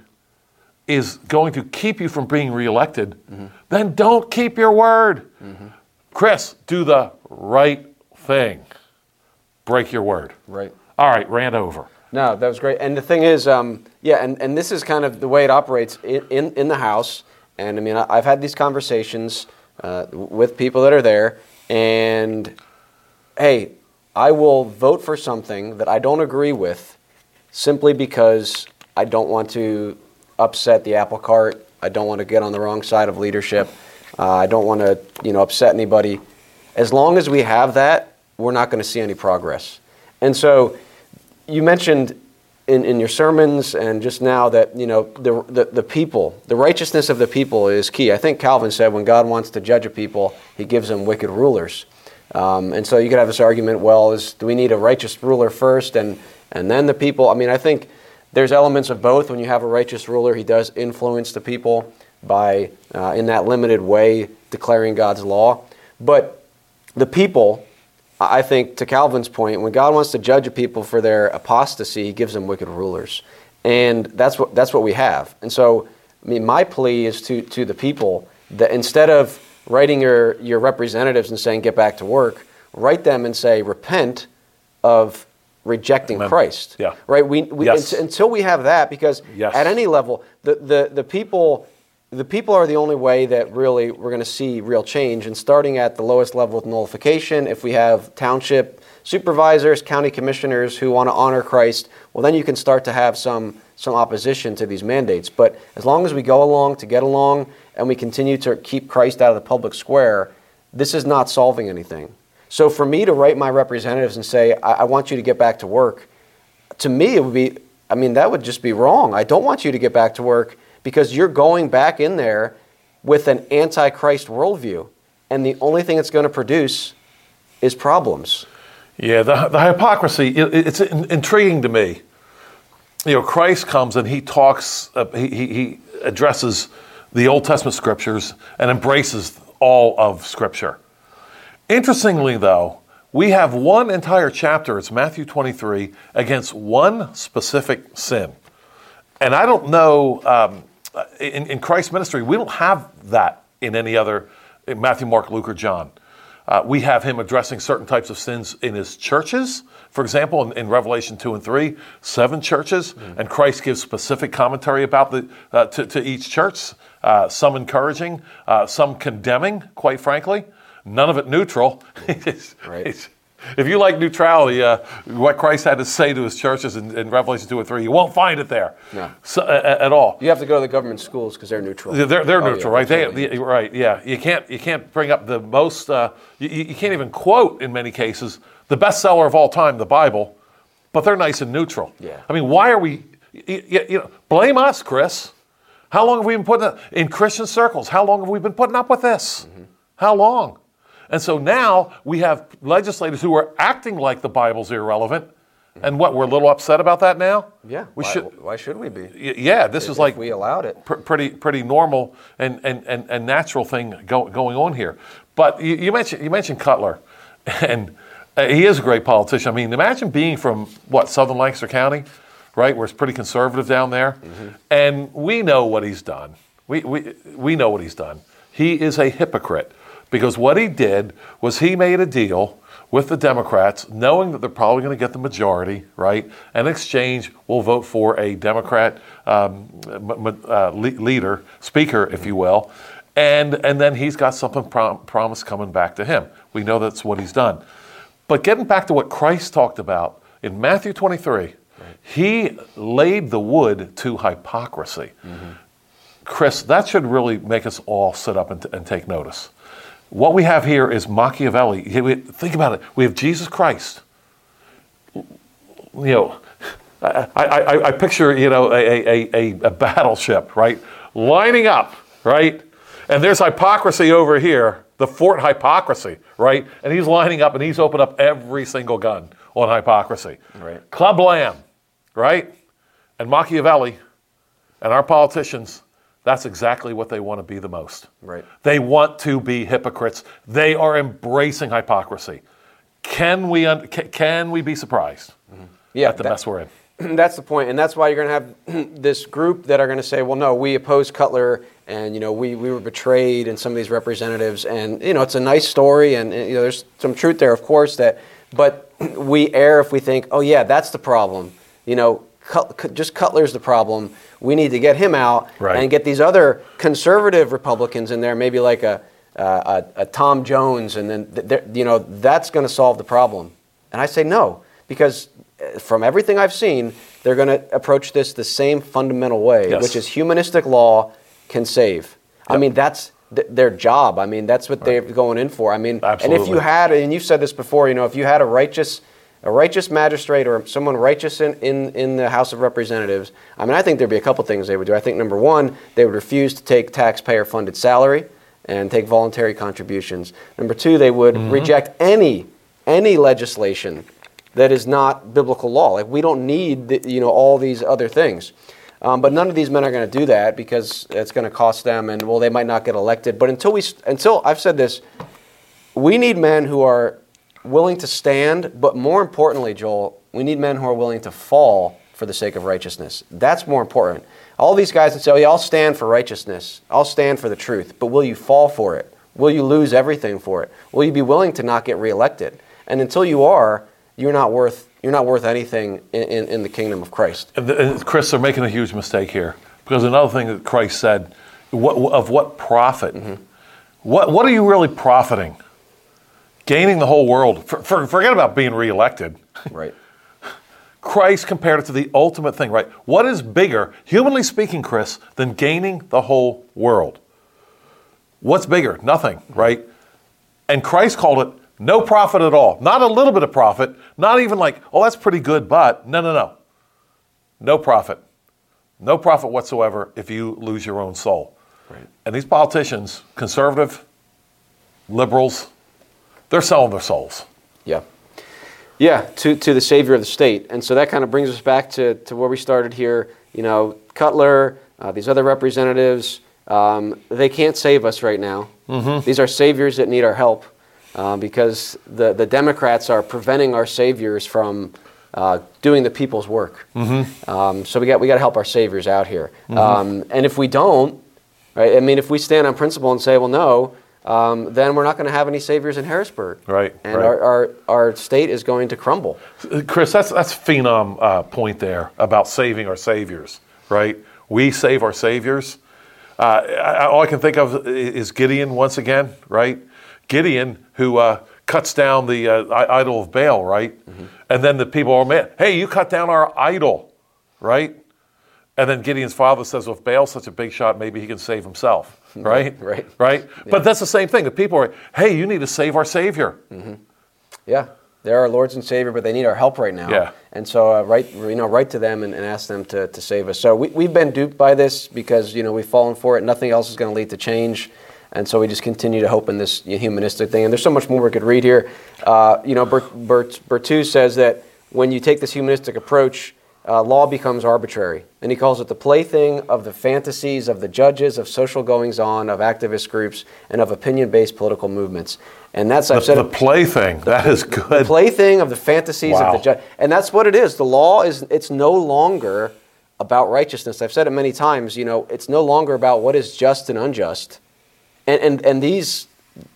is going to keep you from being reelected, mm-hmm. then don't keep your word. Mm-hmm. Chris, do the right thing. Break your word. Right. All right, ran over. No, that was great. And the thing is, um, yeah, and, and this is kind of the way it operates in, in, in the House And I mean, I- I've had these conversations uh, with people that are there, and hey, I will vote for something that I don't agree with simply because I don't want to upset the apple cart. I don't want to get on the wrong side of leadership. Uh, I don't want to, you know, upset anybody. As long as we have that, we're not going to see any progress. And so, you mentioned in, in your sermons and just now that you know the, the, the people, the righteousness of the people is key. I think Calvin said when God wants to judge a people, He gives them wicked rulers. Um, and so you could have this argument: well, is do we need a righteous ruler first, and and then the people? I mean, I think there's elements of both. When you have a righteous ruler, he does influence the people by, uh, in that limited way, declaring God's law. But the people, I think, to Calvin's point, when God wants to judge a people for their apostasy, he gives them wicked rulers. And that's what, that's what we have. And so, I mean, my plea is to, to the people that instead of writing your, your representatives and saying, get back to work, write them and say, repent of rejecting Amen. Christ. Yeah. Right? We, we, Yes. until we have that, because Yes. at any level, the, the, the people the people are the only way that really we're going to see real change. And starting at the lowest level with nullification, if we have township supervisors, county commissioners who want to honor Christ, well, then you can start to have some some opposition to these mandates. But as long as we go along to get along and we continue to keep Christ out of the public square, this is not solving anything. So for me to write my representatives and say, I, I want you to get back to work, to me it would be i mean that would just be wrong i don't want you to get back to work because you're going back in there with an antichrist worldview and the only thing it's going to produce is problems Yeah, the, the hypocrisy, it, it's in, intriguing to me. You know, Christ comes and he talks, uh, he, he, he addresses the Old Testament scriptures and embraces all of Scripture. Interestingly, though, we have one entire chapter, it's Matthew 23, against one specific sin. And I don't know, um, in, in Christ's ministry, we don't have that in any other, in Matthew, Mark, Luke, or John. Uh, we have him addressing certain types of sins in his churches. For example, in, in Revelation 2 and 3, seven churches, and Christ gives specific commentary about the, uh, to, to each church, uh, some encouraging, uh, some condemning, quite frankly. None of it neutral. Right. If you like neutrality, uh, what Christ had to say to his churches in, in Revelation 2 and 3, you won't find it there No. so, a- at all. you have to go to the government schools because they're neutral They're, they're Oh, yeah, neutral, right? They, the- right, yeah. You can't, you can't bring up the most, uh, you, you can't even quote, in many cases, the bestseller of all time, the Bible, but they're nice and neutral. Yeah. I mean, why are we, you, you, you know, blame us, Chris. How long have we been putting up, in Christian circles, how long have we been putting up with this? Mm-hmm. How long? And so now we have legislators who are acting like the Bible's irrelevant. And what, we're a little upset about that now? yeah We why, should, why should we be yeah, this is like we allowed it pr- pretty pretty normal and, and, and, and natural thing go, going on here. But you, you mentioned you mentioned Cutler, and uh, he is a great politician. I mean, imagine being from what Southern Lancaster County, right, where it's pretty conservative down there, and we know what he's done. We, we we know what he's done. He is a hypocrite because what he did was he made a deal with the Democrats, knowing that they're probably going to get the majority, right? In exchange, we'll vote for a Democrat um, uh, le- leader, speaker, if you will, and and then he's got something prom- promised coming back to him. We know that's what he's done. But getting back to what Christ talked about in Matthew 23, he laid the wood to hypocrisy. Chris, that should really make us all sit up and, and take notice. What we have here is Machiavelli. Think about it. We have Jesus Christ. You know, I, I, I, I picture you know a, a, a, a battleship, right, lining up, right, and there's hypocrisy over here, the fort hypocrisy, right, and he's lining up and he's opened up every single gun on hypocrisy. Right. Club Lamb, right, and Machiavelli, and our politicians. That's exactly what they want to be the most. Right. They want to be hypocrites. They are embracing hypocrisy. Can we, un- can we be surprised mm-hmm. Yeah, at the that- mess we're in? that's the point, and that's why you're going to have this group that are going to say, "Well, no, we oppose Cutler, and you know, we, we were betrayed." And some of these representatives, and you know, it's a nice story, and you know, there's some truth there, of course. That, but we err if we think, "Oh, yeah, that's the problem." You know, just Cutler's the problem. We need to get him out Right. and get these other conservative Republicans in there, maybe like a, a, a Tom Jones, and then you know that's going to solve the problem. And I say no because uh, from everything I've seen, they're going to approach this the same fundamental way, Yes. which is humanistic law can save. I mean that's th- their job. I mean that's what they're going in for. I mean, and if you had, and you've said this before, you know, if you had a righteous a righteous magistrate or someone righteous in, in, in the House of Representatives, I mean, I think there'd be a couple things they would do. I think number one, they would refuse to take taxpayer funded salary and take voluntary contributions. Number two, they would Mm-hmm. reject any any legislation that is not biblical law. Like we don't need the, you know all these other things. Um, but none of these men are going to do that because it's going to cost them, and well, they might not get elected. But until we, until I've said this, we need men who are willing to stand, but more importantly, Joel, we need men who are willing to fall for the sake of righteousness. That's more important. All these guys that say, oh, yeah, I'll stand for righteousness, I'll stand for the truth, but will you fall for it? Will you lose everything for it? Will you be willing to not get reelected? And until you are, you're not worth, you're not worth anything in, in, in the kingdom of Christ. And, and Chris, they're making a huge mistake here because another thing that Christ said, what, of what profit? Mm-hmm. What, what are you really profiting? Gaining the whole world. For, for, forget about being reelected. Right. Christ compared it to the ultimate thing, right? What is bigger, humanly speaking, Chris, than gaining the whole world? What's bigger? Nothing, right? And Christ called it no profit at all. Not a little bit of profit, not even like, oh, that's pretty good, but no, no, no. No profit. No profit whatsoever if you lose your own soul. Right. And these politicians, conservative, liberals, they're selling their souls. Yeah. Yeah, to, to the savior of the state. And so that kind of brings us back to, to where we started here. You know, Cutler, uh, these other representatives, um, they can't save us right now. These are saviors that need our help uh, because the, the Democrats are preventing our saviors from uh, doing the people's work. Um, so we got, we got to help our saviors out here. Um, and if we don't, right, I mean, if we stand on principle and say, well, no, um, then we're not going to have any saviors in Harrisburg. Right, And right. Our, our, our state is going to crumble. Chris, that's that's a phenom uh, point there about saving our saviors, right? We save our saviors. Uh, I, all I can think of is Gideon once again, right? Gideon who uh, cuts down the uh, idol of Baal, right? And then the people are mad. Hey, you cut down our idol, right? And then Gideon's father says, well, if Baal's such a big shot, maybe he can save himself, right? Right. Right? But that's the same thing. The people are, hey, you need to save our Savior. Yeah, they're our lords and savior, but they need our help right now. Yeah. And so, uh, write you know, write to them and, and ask them to, to save us. So we, we've been duped by this because you know we've fallen for it. Nothing else is going to lead to change, and so we just continue to hope in this humanistic thing. And there's so much more we could read here. Uh, you know, Bert, Bert, Berthoud says that when you take this humanistic approach, uh, law becomes arbitrary, and he calls it the plaything of the fantasies of the judges, of social goings on, of activist groups, and of opinion-based political movements. And that's I've said The it plaything, that is the good. plaything of the fantasies Wow. of the judge. And that's what it is. The law is it's no longer about righteousness. I've said it many times, you know, it's no longer about what is just and unjust. And and, and these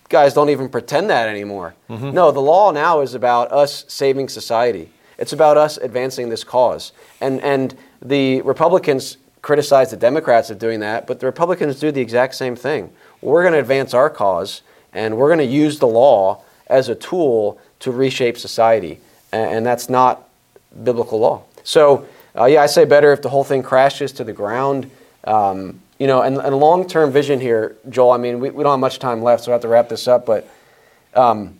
guys don't even pretend that anymore. Mm-hmm. No, the law now is about us saving society. It's about us advancing this cause. And and the Republicans criticize the Democrats of doing that, but the Republicans do the exact same thing. We're going to advance our cause, and we're going to use the law as a tool to reshape society, and, and that's not biblical law. So, uh, yeah, I say better if the whole thing crashes to the ground. Um, you know, and, and long-term vision here, Joel. I mean, we, we don't have much time left, so I have to wrap this up. But um,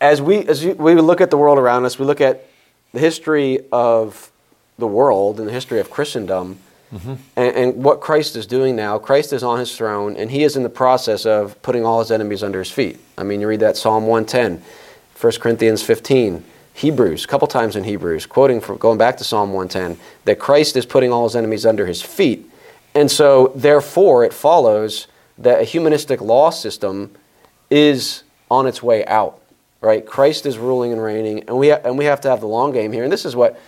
as we as we look at the world around us, we look at the history of the world and the history of Christendom, mm-hmm. and, and what Christ is doing now. Christ is on his throne, and he is in the process of putting all his enemies under his feet. I mean, you read that Psalm 110, 1 Corinthians 15, Hebrews, a couple times in Hebrews, quoting from going back to Psalm 110, that Christ is putting all his enemies under his feet. And so, therefore, it follows that a humanistic law system is on its way out, right? Christ is ruling and reigning, and we, ha- and we have to have the long game here. And this is what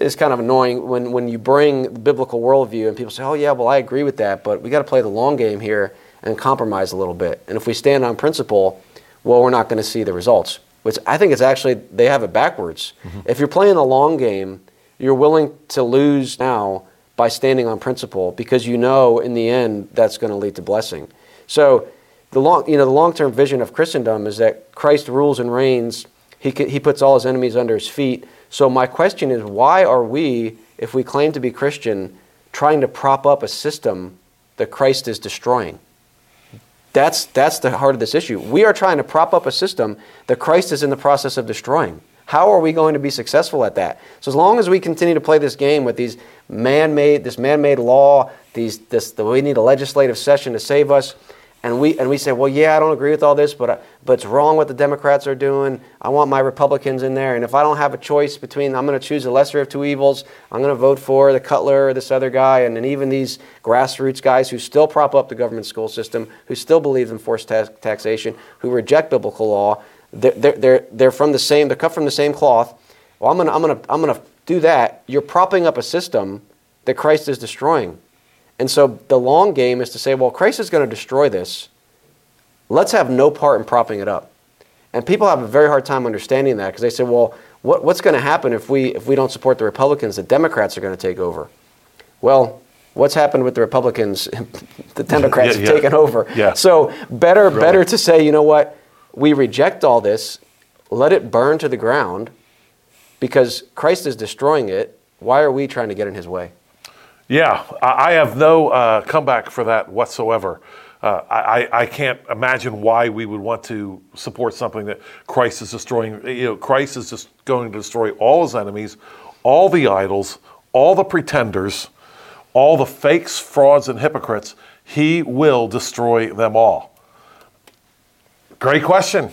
is kind of annoying when, when you bring the biblical worldview and people say, oh, yeah, well, I agree with that, but we got to play the long game here and compromise a little bit. And if we stand on principle, well, we're not going to see the results, which I think it's actually, they have it backwards. Mm-hmm. If you're playing the long game, you're willing to lose now by standing on principle because you know in the end that's going to lead to blessing. So the long, you know, the long-term vision of Christendom is that Christ rules and reigns. He, he puts all his enemies under his feet. So my question is, why are we, if we claim to be Christian, trying to prop up a system that Christ is destroying? That's, that's the heart of this issue. We are trying to prop up a system that Christ is in the process of destroying. How are we going to be successful at that? So as long as we continue to play this game with these man-made, this man-made law, these, this, the, we need a legislative session to save us, and we and we say, well, yeah, I don't agree with all this, but uh, but it's wrong what the Democrats are doing. I want my Republicans in there, and if I don't have a choice between, I'm going to choose the lesser of two evils. I'm going to vote for the Cutler or this other guy, and then even these grassroots guys who still prop up the government school system, who still believe in forced ta- taxation, who reject biblical law. They're, they're, they're, from the same. They're cut from the same cloth. Well, I'm to I'm to I'm going to do that. You're propping up a system that Christ is destroying. And so the long game is to say, well, Christ is going to destroy this. Let's have no part in propping it up. And people have a very hard time understanding that because they say, well, what, what's going to happen if we, if we don't support the Republicans? The Democrats are going to take over. Well, what's happened with the Republicans? the Democrats yeah, have taken over. Yeah. So better, really? better to say, you know what? We reject all this. Let it burn to the ground because Christ is destroying it. Why are we trying to get in his way? Yeah, I have no uh, comeback for that whatsoever. Uh, I, I can't imagine why we would want to support something that Christ is destroying. You know, Christ is just going to destroy all his enemies, all the idols, all the pretenders, all the fakes, frauds, and hypocrites. He will destroy them all. Great question.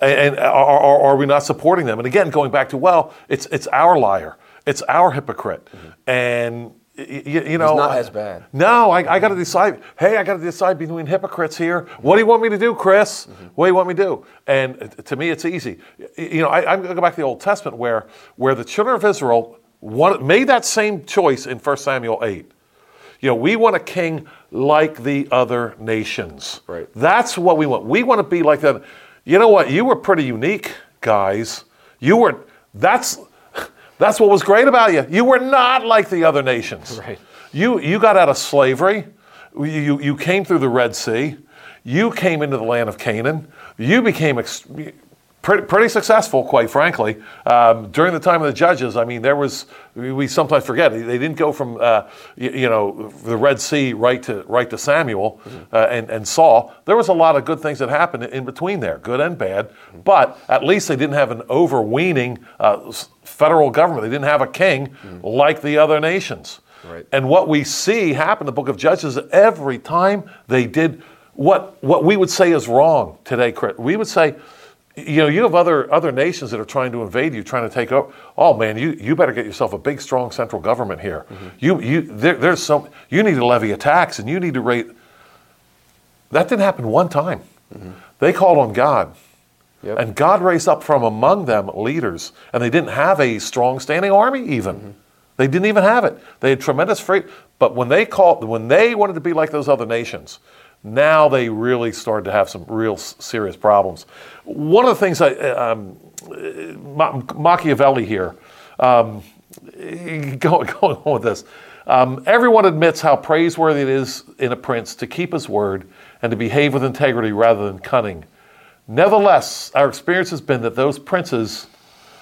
And, are, are, are we not supporting them? And again, going back to, well, it's, it's our liar, it's our hypocrite. Mm-hmm. And you, you know, it's not as bad. No, I, I got to decide. Hey, I got to decide between hypocrites here. What do you want me to do, Chris? Mm-hmm. What do you want me to do? And to me, it's easy. You know, I, am going to go back to the Old Testament where where the children of Israel made that same choice in 1 Samuel 8. You know, we want a king like the other nations. Right. That's what we want. We want to be like that. You know what? You were pretty unique, guys. You were. That's that's what was great about you. You were not like the other nations. Right. You, you got out of slavery. You, you came through the Red Sea. You came into the land of Canaan. You became ex- pretty, pretty successful, quite frankly. Um, during the time of the judges, I mean, there was, we sometimes forget, they didn't go from, uh, you, you, know, the Red Sea right to, right to Samuel mm-hmm. uh, and, and Saul. There was a lot of good things that happened in between there, good and bad, mm-hmm. but at least they didn't have an overweening uh, federal government. They didn't have a king mm-hmm. like the other nations. Right. And what we see happen in the book of Judges every time they did what, what we would say is wrong today, Chris. we would say, you know, you have other other nations that are trying to invade you, trying to take over. Oh man, you, you better get yourself a big, strong central government here. Mm-hmm. You you there, there's some you need to levy a tax and you need to rate. That didn't happen one time. Mm-hmm. They called on God, yep. and God raised up from among them leaders, and they didn't have a strong standing army even. Mm-hmm. They didn't even have it. They had tremendous freight, but when they called, when they wanted to be like those other nations, now they really started to have some real serious problems. One of the things I, um, Machiavelli here, um, going, going on with this, um, everyone admits how praiseworthy it is in a prince to keep his word and to behave with integrity rather than cunning. Nevertheless, our experience has been that those princes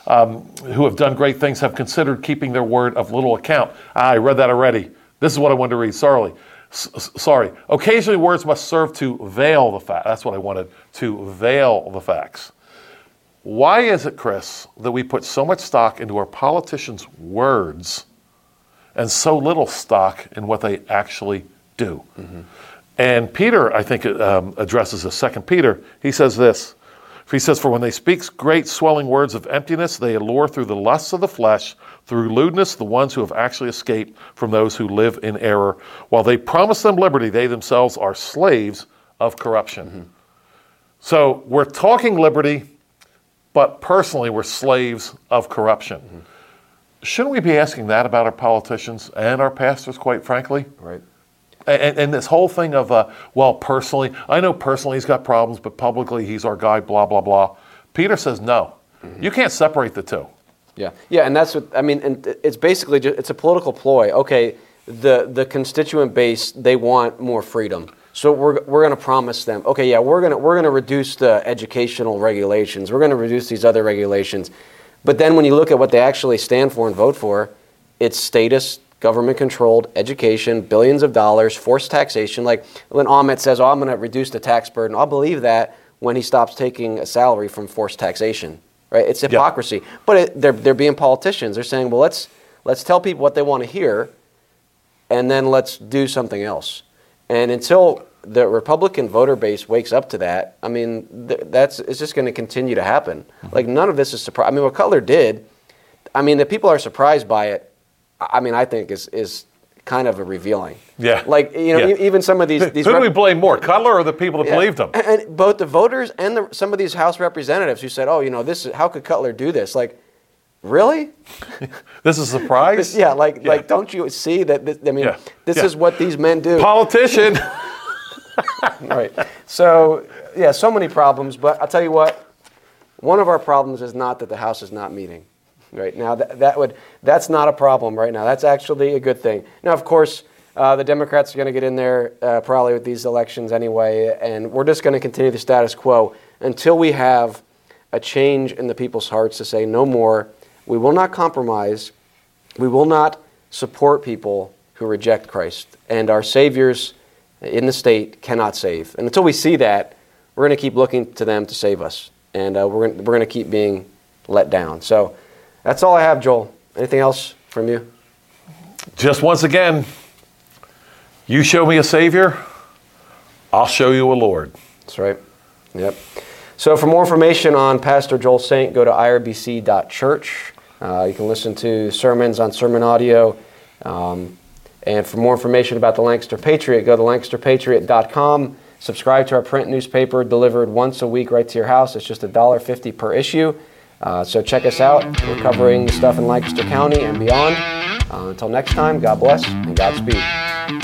um, who have done great things have considered keeping their word of little account. Ah, I read that already. This is what I wanted to read. Sorry. Sorry. Occasionally, words must serve to veil the fact. That's what I wanted to veil the facts. Why is it, Chris, that we put so much stock into our politicians' words and so little stock in what they actually do? Mm-hmm. And Peter, I think, um, addresses this. Second Peter, he says this. He says, For when they speak great swelling words of emptiness, they allure through the lusts of the flesh through lewdness the ones who have actually escaped from those who live in error. While they promise them liberty, they themselves are slaves of corruption. Mm-hmm. So we're talking liberty, but personally we're slaves of corruption. Mm-hmm. Shouldn't we be asking that about our politicians and our pastors, quite frankly? Right. And, and, this whole thing of, uh, well, personally, I know personally he's got problems, but publicly he's our guy, blah, blah, blah. Peter says no. Mm-hmm. You can't separate the two. Yeah, yeah, and that's what I mean. And it's basically just, it's a political ploy. Okay, the the constituent base they want more freedom, so we're we're going to promise them. Okay, yeah, we're gonna we're gonna reduce the educational regulations. We're going to reduce these other regulations, but then when you look at what they actually stand for and vote for, it's status, government controlled education, billions of dollars, forced taxation. Like when Aument says, "Oh, I'm going to reduce the tax burden," I'll believe that when he stops taking a salary from forced taxation right? It's hypocrisy. Yeah. But it, they're, they're being politicians. They're saying, well, let's, let's tell people what they want to hear, and then let's do something else. And until the Republican voter base wakes up to that, I mean, th- that's it's just going to continue to happen. Mm-hmm. Like none of this is surprise. I mean, what Cutler did, I mean, that people are surprised by it. I mean, I think is is kind of a revealing. Yeah. Like you know, yeah. even some of these. these Who do we blame more, Cutler or the people that yeah. believed him? And, and, both the voters and the, some of these House representatives who said, "Oh, you know, this is, how could Cutler do this?" Like, really? this is a surprise. yeah. Like, yeah. like, don't you see that? This, I mean, this is what these men do. Politician. right. So yeah, so many problems. But I'll tell you what. One of our problems is not that the House is not meeting right now. That, that would that's not a problem right now. That's actually a good thing. Now, of course, uh, the Democrats are going to get in there uh, probably with these elections anyway, and we're just going to continue the status quo until we have a change in the people's hearts to say no more. We will not compromise. We will not support people who reject Christ, and our saviors in the state cannot save. And until we see that, we're going to keep looking to them to save us, and uh, we're we're going to keep being let down. So. That's all I have, Joel. Anything else from you? Just once again, you show me a Savior, I'll show you a Lord. That's right. Yep. So, for more information on Pastor Joel Saint, go to irbc.church. Uh, you can listen to sermons on sermon audio. Um, and for more information about the Lancaster Patriot, go to lancasterpatriot.com. Subscribe to our print newspaper delivered once a week right to your house. It's just $1.50 per issue. Uh, so check us out. We're covering stuff in Lancaster County and beyond. Uh, until next time, God bless and Godspeed.